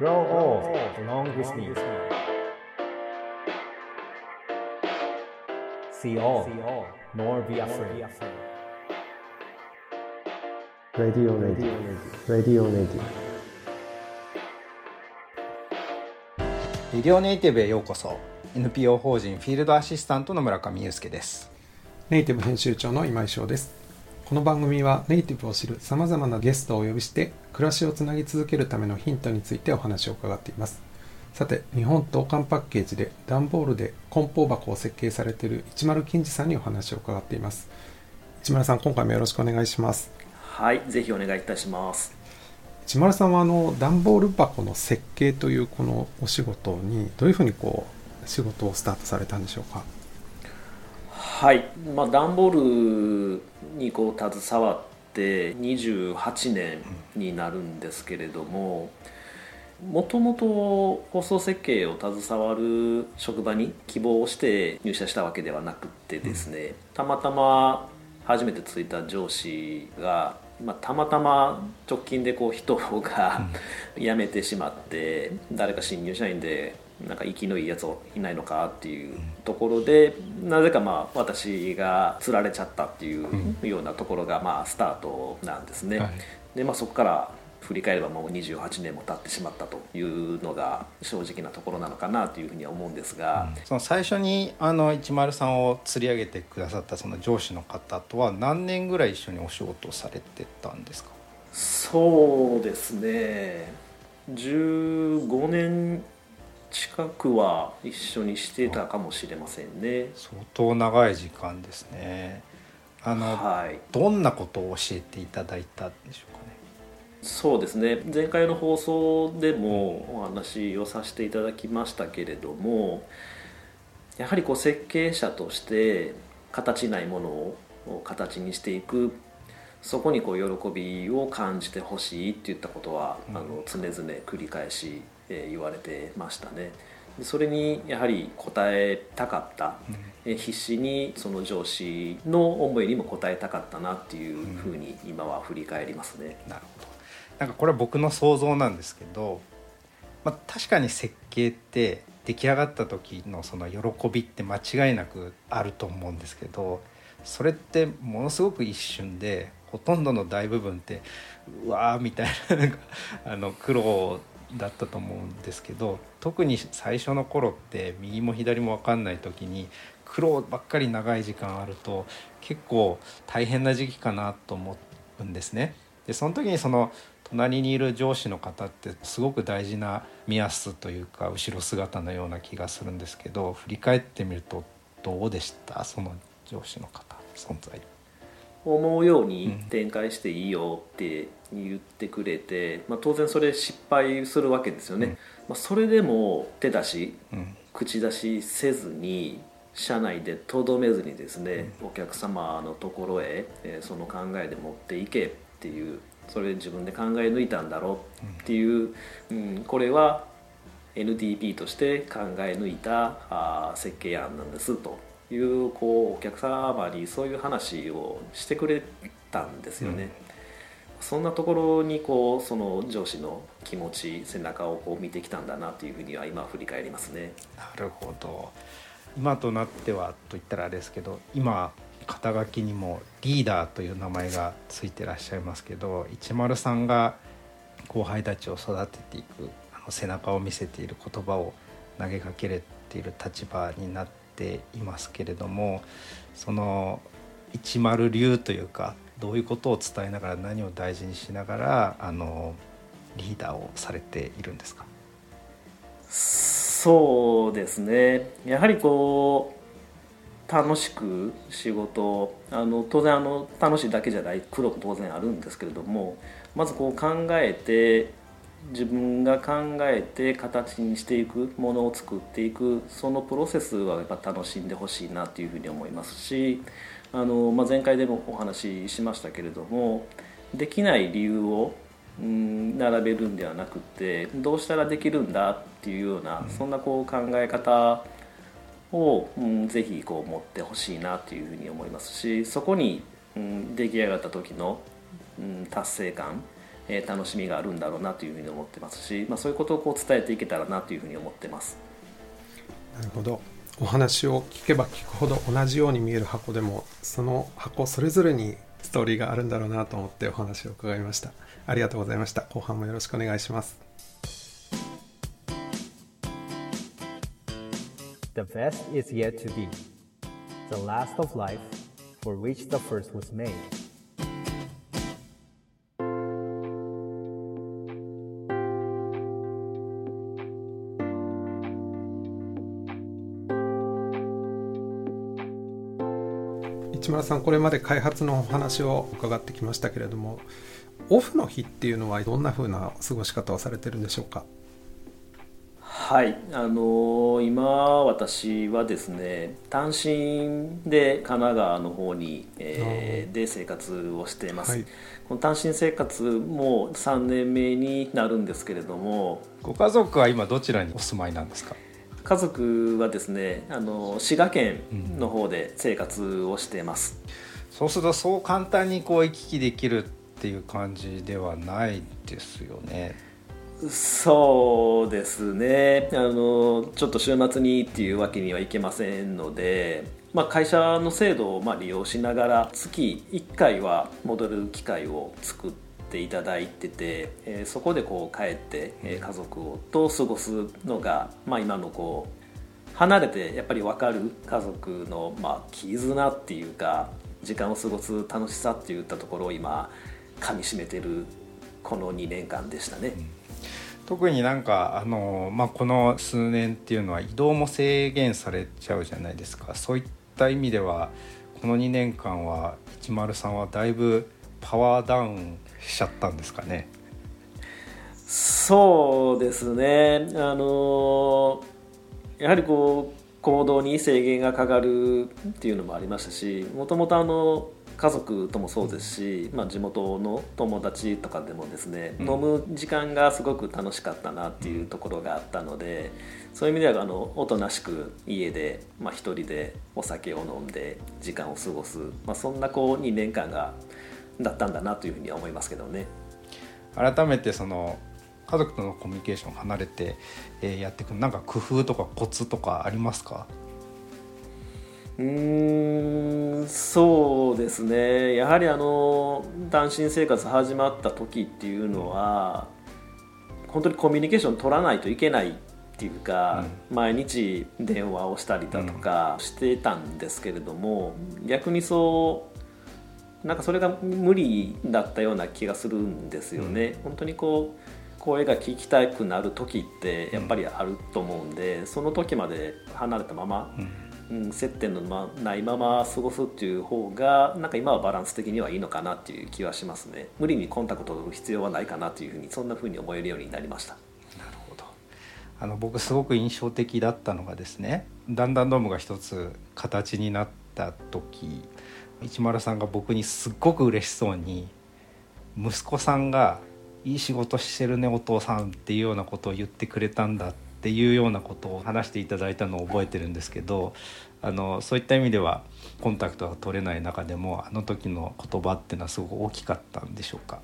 Grow old along with me. See all, nor be afraid. Radio Radio Radio Radio 医療ネイティブへようこそ NPO 法人フィールドアシスタントの村上裕介ですネイティブ編集長の今井翔ですこの番組はネイティブを知るさまざまなゲストをお呼びして暮らしをつなぎ続けるためのヒントについてお話を伺っています。さて日本東韓パッケージで段ボールで梱包箱を設計されている市丸金次さんにお話を伺っています。市丸さん今回もよろしくお願いします。はい、ぜひお願いいたします。市丸さんはあの段ボール箱の設計というこのお仕事にどういうふうにこう仕事をスタートされたんでしょうか？はい、まあ段ボールにこう携わって28年になるんですけれども、もともと放送設計を携わる職場に希望をして入社したわけではなくてですね、たまたま初めてついた上司が、まあ、たまたま直近でこう人が辞めてしまって誰か新入社員でなんか息のいいやついないのかっていうところでなぜかまあ私が釣られちゃったっていうようなところがまあスタートなんですね。はい。でまあ、そこから振り返ればもう28年も経ってしまったというのが正直なところなのかなというふうには思うんですが、その最初にあの103さんを釣り上げてくださったその上司の方とは何年ぐらい一緒にお仕事をされてたんですか？そうですね。15年近くは一緒にしてたかもしれませんね。相当長い時間ですね。あの、はい。どんなことを教えていただいたんでしょうかね。そうですね。前回の放送でもお話をさせていただきましたけれどもやはりこう設計者として形ないものを形にしていくそこにこう喜びを感じてほしいっていったことは、あの常々繰り返し、えー言われてましたね。でそれにやはり応えたかった、えー必死にその上司の思いにも応えたかったなっていうふうに今は振り返りますね。なるほどなんかこれは僕の想像なんですけど、まあ、確かに設計って出来上がった時のその喜びって間違いなくあると思うんですけどそれってものすごく一瞬でほとんどの大部分ってうわーみたいななんかあの苦労だったと思うんですけど特に最初の頃って右も左も分かんない時に苦労ばっかり長い時間あると結構大変な時期かなと思うんですね。でその時にその隣にいる上司の方ってすごく大事な目安というか後ろ姿のような気がするんですけど振り返ってみるとどうでした？その上司の方存在。思うように展開していいよって言ってくれて、まあ、当然それ失敗するわけですよね、うん。まあ、それでも手出しうん。口出しせずに社内でとどめずにですね、お客様のところへ、えーその考えで持っていけっていうそれ自分で考え抜いたんだろうっていう、うん、これは NTP として考え抜いたあー設計案なんですというこうお客様にそういう話をしてくれたんですよね。そんなところにこうその上司の気持ち背中をこう見てきたんだなというふうには今振り返りますね。なるほど今となってはと言ったらあれですけど今肩書きにもリーダーという名前がついてらっしゃいますけど103さんが後輩たちを育てていくあの背中を見せている言葉を投げかけれている立場になっていますけれどもその10流というかどういうことを伝えながら何を大事にしながらあのリーダーをされているんですか？そうですね。やはりこう楽しく仕事あの当然あの楽しいだけじゃない苦労も当然あるんですけれどもまずこう考えて自分が考えて形にしていくものを作っていくそのプロセスはやっぱ楽しんでほしいなというふうに思いますしあの、まあ、前回でもお話ししましたけれどもできない理由を並べるんではなくてどうしたらできるんだっていうような、そんなこう考え方を、うん、ぜひこう持ってほしいなというふうに思いますしそこに、うん、出来上がった時の、うん、達成感えー楽しみがあるんだろうなというふうに思ってますし、まあ、そういうことをこう伝えていけたらなというふうに思ってます。なるほどお話を聞けば聞くほど同じように見える箱でもその箱それぞれにストーリーがあるんだろうなと思ってお話を伺いましたありがとうございました後半もよろしくお願いします The best is yet to be. The last of life for which the first was made. 市村さんこれまで開発のお話を伺ってきましたけれどもオフの日っていうのはどんな風な過ごし方をされてるんでしょうか？はい、あの今私はですね単身で神奈川の方に、えーで生活をしています、はい。この単身生活も3年目になるんですけれどもご家族は今どちらにお住まいなんですか？家族はですねあの滋賀県の方で生活をしています、そうするとそう簡単にこう行き来できるっていう感じではないですよね。そうですね。あのちょっと週末にっていうわけにはいけませんので、まあ、会社の制度をまあ利用しながら月1回は戻る機会を作っていただいてて、えーそこでこう帰って、えー家族をと過ごすのが、まあ、今のこう離れてやっぱり分かる家族のまあ絆っていうか時間を過ごす楽しさっていったところを今かみしめてるこの2年間でしたね。特になんかあの、まあ、この数年っていうのは移動も制限されちゃうじゃないですか。そういった意味ではこの2年間は103はだいぶパワーダウンしちゃったんですかね。そうですね、あのやはりこう行動に制限がかかるっていうのもありましたしもともとあの家族ともそうですし、まあ、地元の友達とかでもですね、うん。飲む時間がすごく楽しかったなっていうところがあったのでそういう意味ではあのおとなしく家で、まあ、一人でお酒を飲んで時間を過ごす、まあ、そんなこう2年間がだったんだなというふうには思いますけどね。改めてその家族とのコミュニケーション離れて、えーやっていくなんか工夫とかコツとかありますか？うーんそうですね。やはりあの単身生活始まった時っていうのは本当にコミュニケーション取らないといけないっていうか、毎日電話をしたりだとかしてたんですけれども、逆にそうなんかそれが無理だったような気がするんですよね。本当にこう声が聞きたくなる時ってやっぱりあると思うんで、その時まで離れたまま、うん、接点のまないまま過ごすっていう方がなんか今はバランス的にはいいのかなっていう気はしますね。無理にコンタクトを取る必要はないかなというふうにそんなふうに思えるようになりました。なるほど。あの僕すごく印象的だったのがですねだんだんドームが一つ形になった時市丸さんが僕にすっごく嬉しそうに息子さんが「いい仕事してるねお父さん」っていうようなことを言ってくれたんだっていうようなことを話していただいたのを覚えてるんですけどあのそういった意味ではコンタクトが取れない中でもあの時の言葉っていうのはすごく大きかったんでしょうか？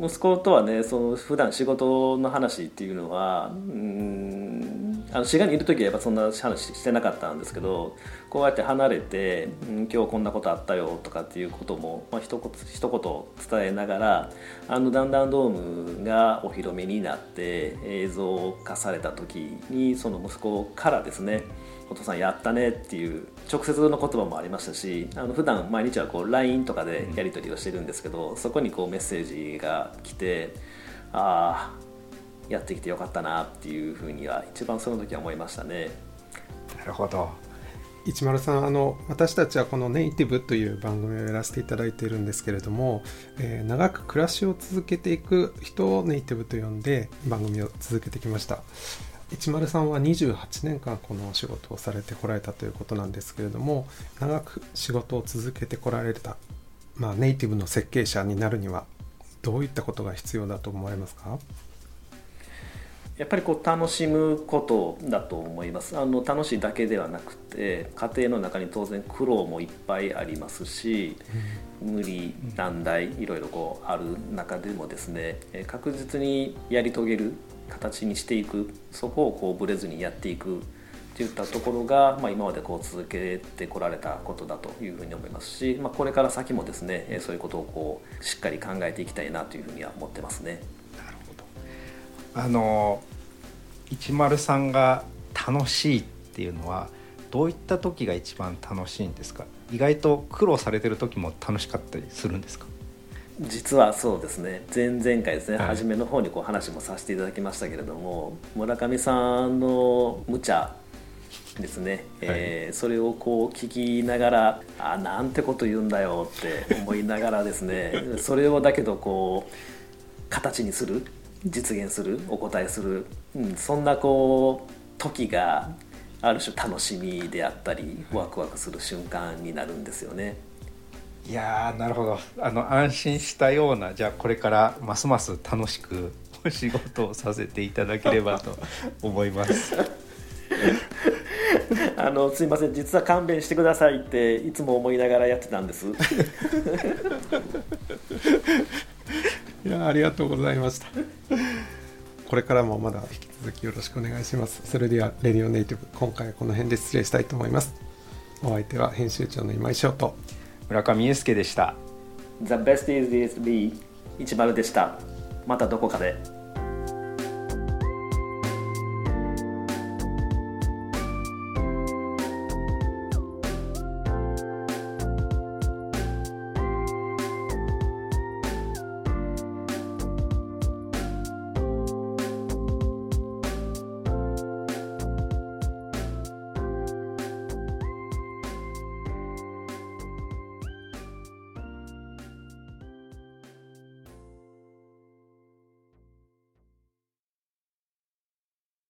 息子とはねその普段仕事の話っていうのはうんあの滋賀にいる時はやっぱそんな話してなかったんですけどこうやって離れて「うん今日こんなことあったよ」とかっていうことも、まあ、一言一言伝えながらあのだんだんドームがお披露目になって映像化された時にその息子からですねお父さんやったねっていう直接の言葉もありましたしあの普段毎日はこう LINE とかでやり取りをしてるんですけど、そこにこうメッセージが来てああやってきてよかったなっていうふうには一番その時は思いましたね。なるほど。一丸さんあの私たちはこの「ネイティブ」という番組をやらせていただいているんですけれども、えー長く暮らしを続けていく人をネイティブと呼んで番組を続けてきました一丸さんは28年間このお仕事をされてこられたということなんですけれども長く仕事を続けてこられた、まあ、ネイティブの設計者になるにはどういったことが必要だと思われますか？ややっぱりこう楽しむことだと思います。あの楽しいだけではなくて家庭の中に当然苦労もいっぱいありますし、無理難題いろいろこうある中でもですね確実にやり遂げる形にしていくそこをこうブレずにやっていくっていったところが、まあ、今までこう続けてこられたことだというふうに思いますし、まあ、これから先もですねそういうことをこうしっかり考えていきたいなというふうには思ってますね。なるほど。あの103が楽しいっていうのはどういった時が一番楽しいんですか？意外と苦労されてる時も楽しかったりするんですか？実はそうですね。前々回ですね、はい、初めの方にこう話もさせていただきましたけれども村上さんの無茶ですね、はい、えー、それをこう聞きながらあなんてこと言うんだよって思いながらですね それをだけどこう形にする実現するお答えする、うん、そんなこう時がある種楽しみであったりワクワクする瞬間になるんですよね。いやなるほど。あの安心したようなじゃあこれからますます楽しくお 仕事をさせていただければと 思います。あのすいません。実は勘弁してくださいっていつも思いながらやってたんです。いやありがとうございました。これからもまだ引き続きよろしくお願いします。それではレディオネイティブ今回はこの辺で失礼したいと思います。お相手は編集長の今井翔と村上祐介でした。The best is, is me 一丸でした。またどこかで。